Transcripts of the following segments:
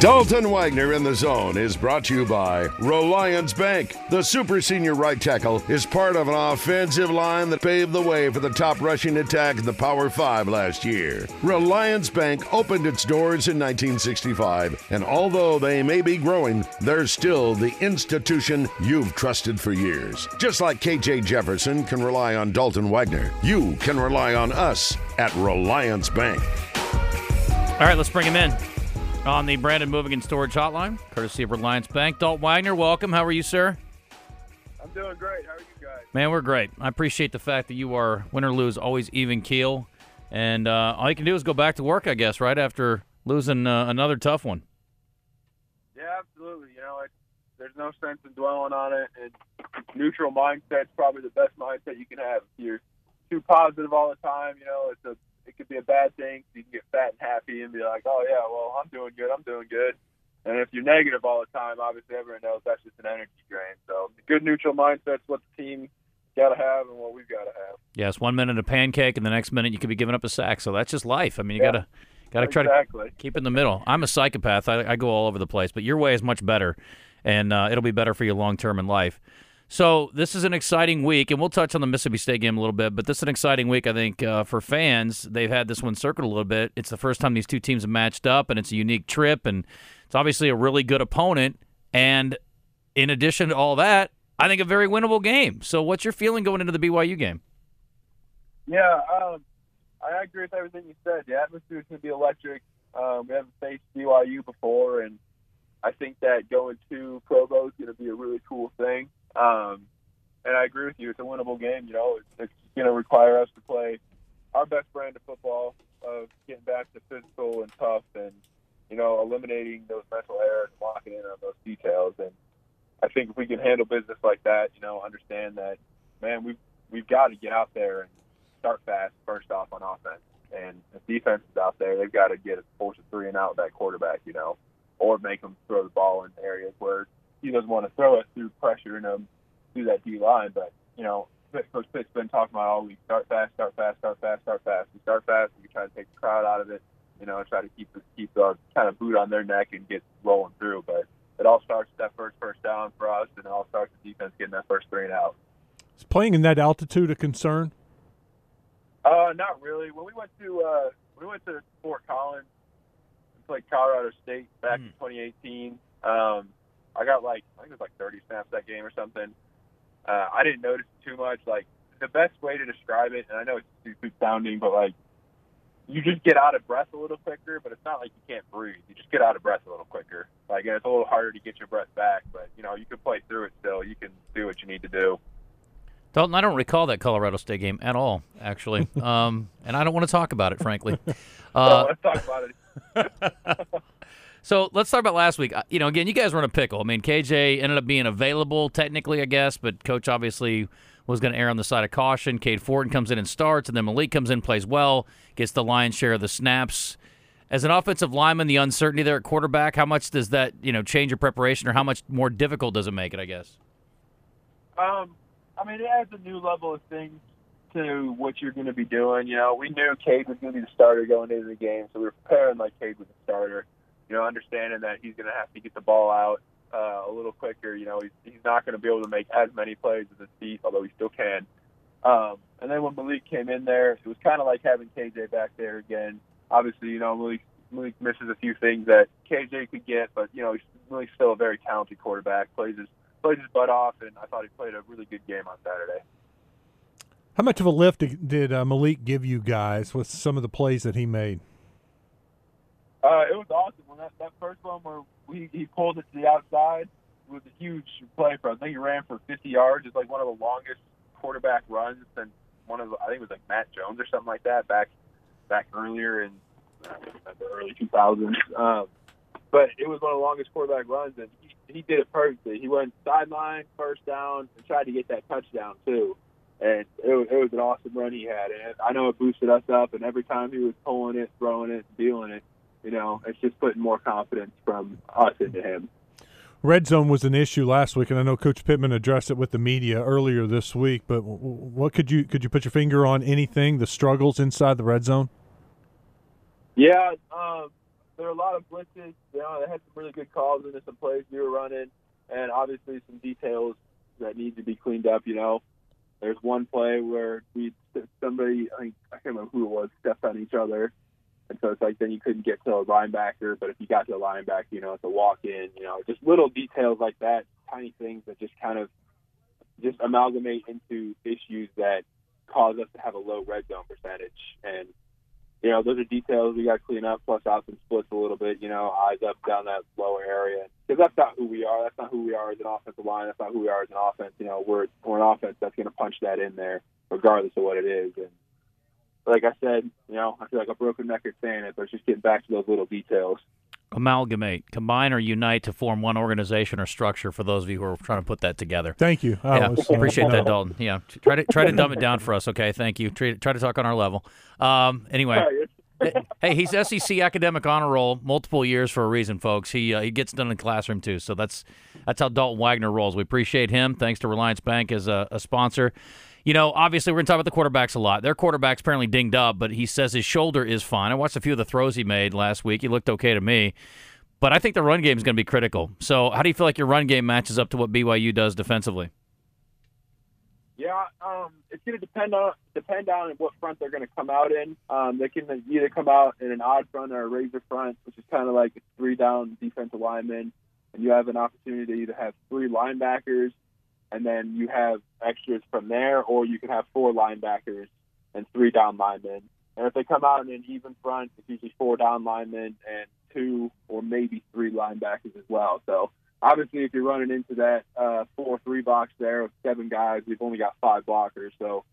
Dalton Wagner in the zone is brought to you by Relyance Bank. The super senior right tackle is part of an offensive line that paved the way for the top rushing attack in the Power Five last year. Relyance Bank opened its doors in 1965, and although they may be growing, they're still the institution you've trusted for years. Just like KJ Jefferson can rely on Dalton Wagner, you can rely on us at Relyance Bank. All right, let's bring him in on the Brandon Moving and Storage Hotline, courtesy of Relyance Bank. Dalton Wagner, welcome. How are you, sir? I'm doing great. How are you guys? Man, we're great. I appreciate the fact that you are win or lose, always even keel, and uh, all you can do is go back to work, I guess, right after losing uh, another tough one. Yeah, absolutely. You know, it, there's no sense in dwelling on it, and neutral mindset's probably the best mindset you can have. If you're too positive all the time, you know, it's a it could be a bad thing. You can get fat and happy and be like, oh yeah, well I'm doing good, I'm doing good. And if you're negative all the time, obviously everyone knows that's just an energy drain. So the good neutral mindset's what the team got to have and what we've got to have. Yes, one minute a pancake, and the next minute you could be giving up a sack. So that's just life. I mean, you Yeah. gotta gotta try Exactly. to keep in the middle. I'm a psychopath. I, I go all over the place, but your way is much better, and uh, it'll be better for you long term in life. So this is an exciting week, and we'll touch on the Mississippi State game a little bit. But this is an exciting week, I think, uh, for fans. They've had this one circled a little bit. It's the first time these two teams have matched up, and it's a unique trip, and it's obviously a really good opponent. And in addition to all that, I think a very winnable game. So, what's your feeling going into the BYU game? Yeah, um, I agree with everything you said. The atmosphere is going to be electric. Um, we haven't faced BYU before, and I think that going to Provo is going to be a really cool thing. Um, and I agree with you. It's a winnable game. You know, it's, it's going to require us to play our best brand of football, of getting back to physical and tough, and you know, eliminating those mental errors and locking in on those details. And I think if we can handle business like that, you know, understand that, man, we've we've got to get out there and start fast first off on offense. And if defense is out there, they've got to get a force of three and out that quarterback, you know, or make them throw the ball in areas where he doesn't want to throw it through pressuring them through that D line. But you know, Coach Pitt's been talking about all week: start fast, start fast, start fast, start fast. We start fast, we try to take the crowd out of it. You know, and try to keep keep the kind of boot on their neck and get rolling through. But it all starts with that first first down for us, and it all starts with defense getting that first three and out. Is playing in that altitude a concern? Uh, not really. When we went to uh, we went to Fort Collins and played Colorado State back in 2018. Um, I got like I think it was like 30 snaps that game or something. Uh, I didn't notice too much. Like the best way to describe it, and I know it's stupid sounding, but like you just get out of breath a little quicker. But it's not like you can't breathe. You just get out of breath a little quicker. Like and it's a little harder to get your breath back, but you know you can play through it still. You can do what you need to do. Dalton, I don't recall that Colorado State game at all, actually, um, and I don't want to talk about it, frankly. Uh, so let's talk about it. so let's talk about last week. Uh, You know, again, you guys were in a pickle. I mean, KJ ended up being available technically, I guess, but coach obviously was going to err on the side of caution. Cade Fortin comes in and starts, and then Malik comes in, plays well, gets the lion's share of the snaps. As an offensive lineman, the uncertainty there at quarterback, how much does that you know change your preparation, or how much more difficult does it make it? I guess. Um, I mean, it adds a new level of things to what you're going to be doing. You know, we knew Cade was going to be the starter going into the game, so we were preparing like Cade was the starter. You know, understanding that he's going to have to get the ball out uh, a little quicker. You know, he's, he's not going to be able to make as many plays with his feet, although he still can. Um, and then when Malik came in there, it was kind of like having KJ back there again. Obviously, you know, Malik, Malik misses a few things that KJ could get, but you know, he's Malik's still a very talented quarterback. Plays his plays his butt off, and I thought he played a really good game on Saturday. How much of a lift did- did uh, Malik give you guys with some of the plays that he made? Uh, it was awesome. When that, that first one where we, he pulled it to the outside was a huge play for. I think he ran for 50 yards. It's like one of the longest quarterback runs since one of the, I think it was like Matt Jones or something like that back back earlier in uh, the early 2000s. Um, but it was one of the longest quarterback runs, and he, he did it perfectly. He went sideline, first down, and tried to get that touchdown too. And it was, it was an awesome run he had, and I know it boosted us up. And every time he was pulling it, throwing it, dealing it, you know, it's just putting more confidence from us into him. red zone was an issue last week, and I know Coach Pittman addressed it with the media earlier this week. But what could you could you put your finger on anything the struggles inside the red zone? Yeah, um, there are a lot of blitzes. You know, they had some really good calls into some plays we were running, and obviously some details that need to be cleaned up. You know, there's one play where we somebody I think I can't remember who it was stepped on each other, and so it's like then you couldn't get to a linebacker, but if you got to a linebacker, you know, it's a walk in. You know, just little details like that, tiny things that just kind of just amalgamate into issues that cause us to have a low red zone percentage. And you know, those are details we got to clean up. Plus, out some splits a little bit. You know, eyes up down that lower area because that's not who we are. That's not who we are as an offensive line. That's not who we are as an offense. You know, we're we're an offense that's going to punch that in there regardless of what it is. And like I said, you know, I feel like a broken record saying it, but it's just getting back to those little details. Amalgamate, combine, or unite to form one organization or structure. For those of you who are trying to put that together. Thank you. I yeah, was, uh, appreciate that, Dalton. Yeah, try to try to dumb it down for us. Okay, thank you. Try, try to talk on our level. Um, anyway. hey, he's SEC academic honor roll multiple years for a reason, folks. He uh, he gets done in the classroom too, so that's that's how Dalton Wagner rolls. We appreciate him. Thanks to Relyance Bank as a, a sponsor. You know, obviously, we're going to talk about the quarterbacks a lot. Their quarterback's apparently dinged up, but he says his shoulder is fine. I watched a few of the throws he made last week. He looked okay to me. But I think the run game is going to be critical. So, how do you feel like your run game matches up to what BYU does defensively? Yeah, um, it's going to depend on depend on what front they're going to come out in. Um, they can either come out in an odd front or a razor front, which is kind of like a three down defensive lineman, and you have an opportunity to have three linebackers and then you have extras from there, or you can have four linebackers and three down linemen. And if they come out in an even front, it's usually four down linemen and two or maybe three linebackers as well. So obviously, if you're running into that uh, four-three box there of seven guys, we've only got five blockers, so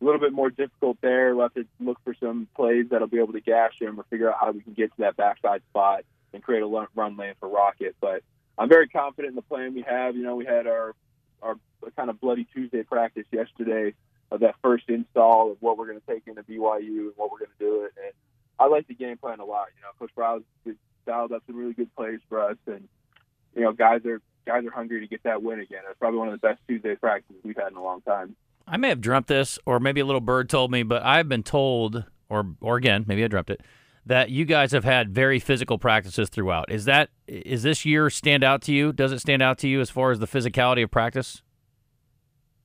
a little bit more difficult there. We'll have to look for some plays that'll be able to gash him or figure out how we can get to that backside spot and create a run lane for Rocket. But I'm very confident in the plan we have. You know, we had our our kind of bloody Tuesday practice yesterday of that first install of what we're going to take into BYU and what we're going to do it. And I like the game plan a lot. You know, Coach Brow's dialed up some really good plays for us, and you know, guys are guys are hungry to get that win again. It's probably one of the best Tuesday practices we've had in a long time. I may have dreamt this, or maybe a little bird told me, but I've been told, or or again, maybe I dreamt it, that you guys have had very physical practices throughout. Is that is this year stand out to you? Does it stand out to you as far as the physicality of practice?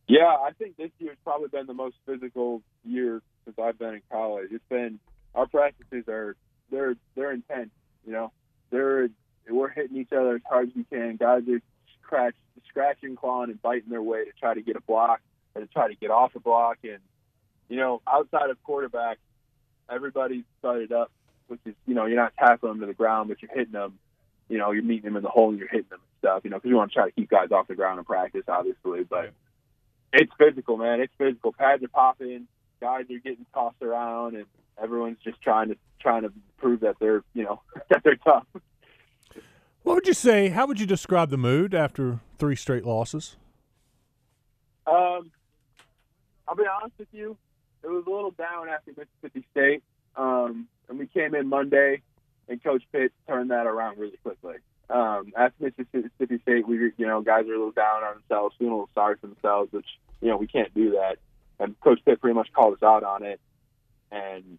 Yeah, I think this year's probably been the most physical year since I've been in college. It's been our practices are they're they're intense. You know, they're we're hitting each other as hard as we can. Guys are scratch, scratching, clawing, and biting their way to try to get a block or to try to get off a block. And you know, outside of quarterback, everybody's started up, which is you know you're not tackling them to the ground, but you're hitting them. You know, you're meeting them in the hole and you're hitting them and stuff. You know, because you want to try to keep guys off the ground in practice, obviously, but it's physical, man. It's physical. Pads are popping, guys are getting tossed around, and everyone's just trying to trying to prove that they're you know that they're tough. What would you say? How would you describe the mood after three straight losses? Um, I'll be honest with you, it was a little down after Mississippi State, um, and we came in Monday, and Coach Pitt turned that around really quickly. Um, after Mississippi State, we you know guys are a little down on themselves, feeling a little sorry for themselves, which you know we can't do that. And Coach Pitt pretty much called us out on it, and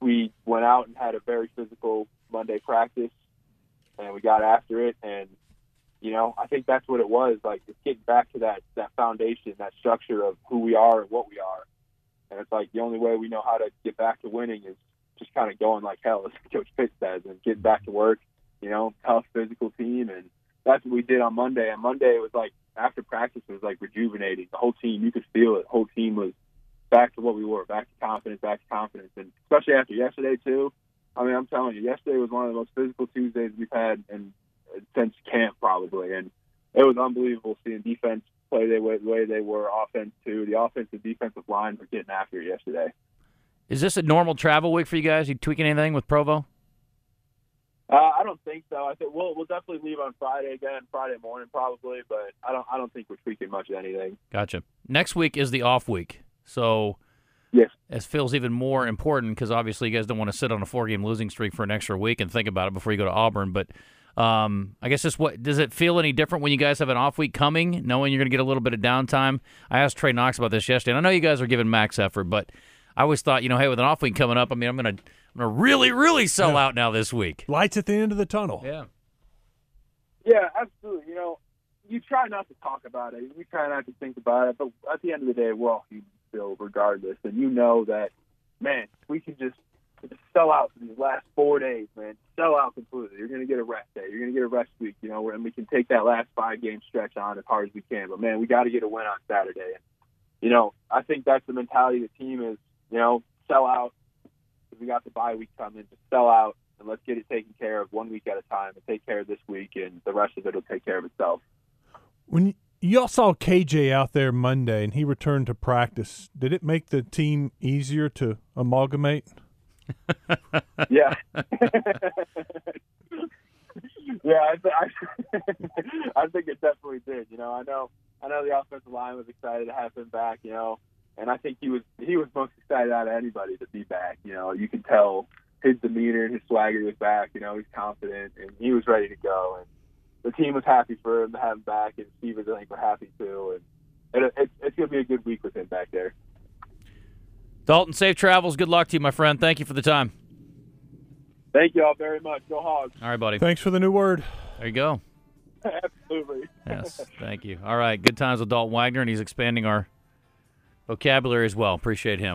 we went out and had a very physical Monday practice, and we got after it. And you know, I think that's what it was. Like it's getting back to that that foundation, that structure of who we are and what we are. And it's like the only way we know how to get back to winning is just kind of going like hell, as Coach Pitt says, and getting back to work you know, tough physical team, and that's what we did on Monday. And Monday it was like after practice it was like rejuvenating. The whole team, you could feel it. The whole team was back to what we were, back to confidence, back to confidence, and especially after yesterday too. I mean, I'm telling you, yesterday was one of the most physical Tuesdays we've had in since camp probably, and it was unbelievable seeing defense play the way, the way they were, offense too. The offensive defensive line were getting after it yesterday. Is this a normal travel week for you guys? You tweaking anything with Provo? Uh, I don't think so. I think we'll we'll definitely leave on Friday again, Friday morning probably, but I don't I don't think we're tweaking much of anything. Gotcha. Next week is the off week, so yes, it feels even more important because obviously you guys don't want to sit on a four game losing streak for an extra week and think about it before you go to Auburn. But Um, I guess just what does it feel any different when you guys have an off week coming, knowing you're going to get a little bit of downtime? I asked Trey Knox about this yesterday, and I know you guys are giving max effort, but I always thought, you know, hey, with an off week coming up, I mean, I'm going to I'm going to really, really sell Yeah. out now this week. Lights at the end of the tunnel. Yeah. Yeah, absolutely. You know, you try not to talk about it. You try not to think about it. But at the end of the day, we're all human still, regardless. And you know that, man, we can just, just sell out for these last four days, man. Sell out completely. You're going to get a rest day. You're going to get a rest week, you know, and we can take that last five game stretch on as hard as we can. But, man, we got to get a win on Saturday. And, you know, I think that's the mentality of the team is, you know, sell out. 'cause We got the bye week coming. Just sell out and let's get it taken care of one week at a time and take care of this week, and the rest of it will take care of itself. When you, y'all saw KJ out there Monday and he returned to practice, did it make the team easier to amalgamate? Yeah. yeah, I, th- I, I think it definitely did. You know, I know, I know the offensive line was excited to have him back. You know, and I think he was he was most excited out of anybody to be back. You know, you can tell his demeanor and his swagger was back. You know, he's confident and he was ready to go. And the team was happy for him to have him back, and Steve was I think were happy too. And it, it, it's going to be a good week with him back there. Dalton, safe travels. Good luck to you, my friend. Thank you for the time. Thank you all very much. Go Hogs. All right, buddy. Thanks for the new word. There you go. Absolutely. Yes, thank you. All right, good times with Dalton Wagner, and he's expanding our vocabulary as well. Appreciate him.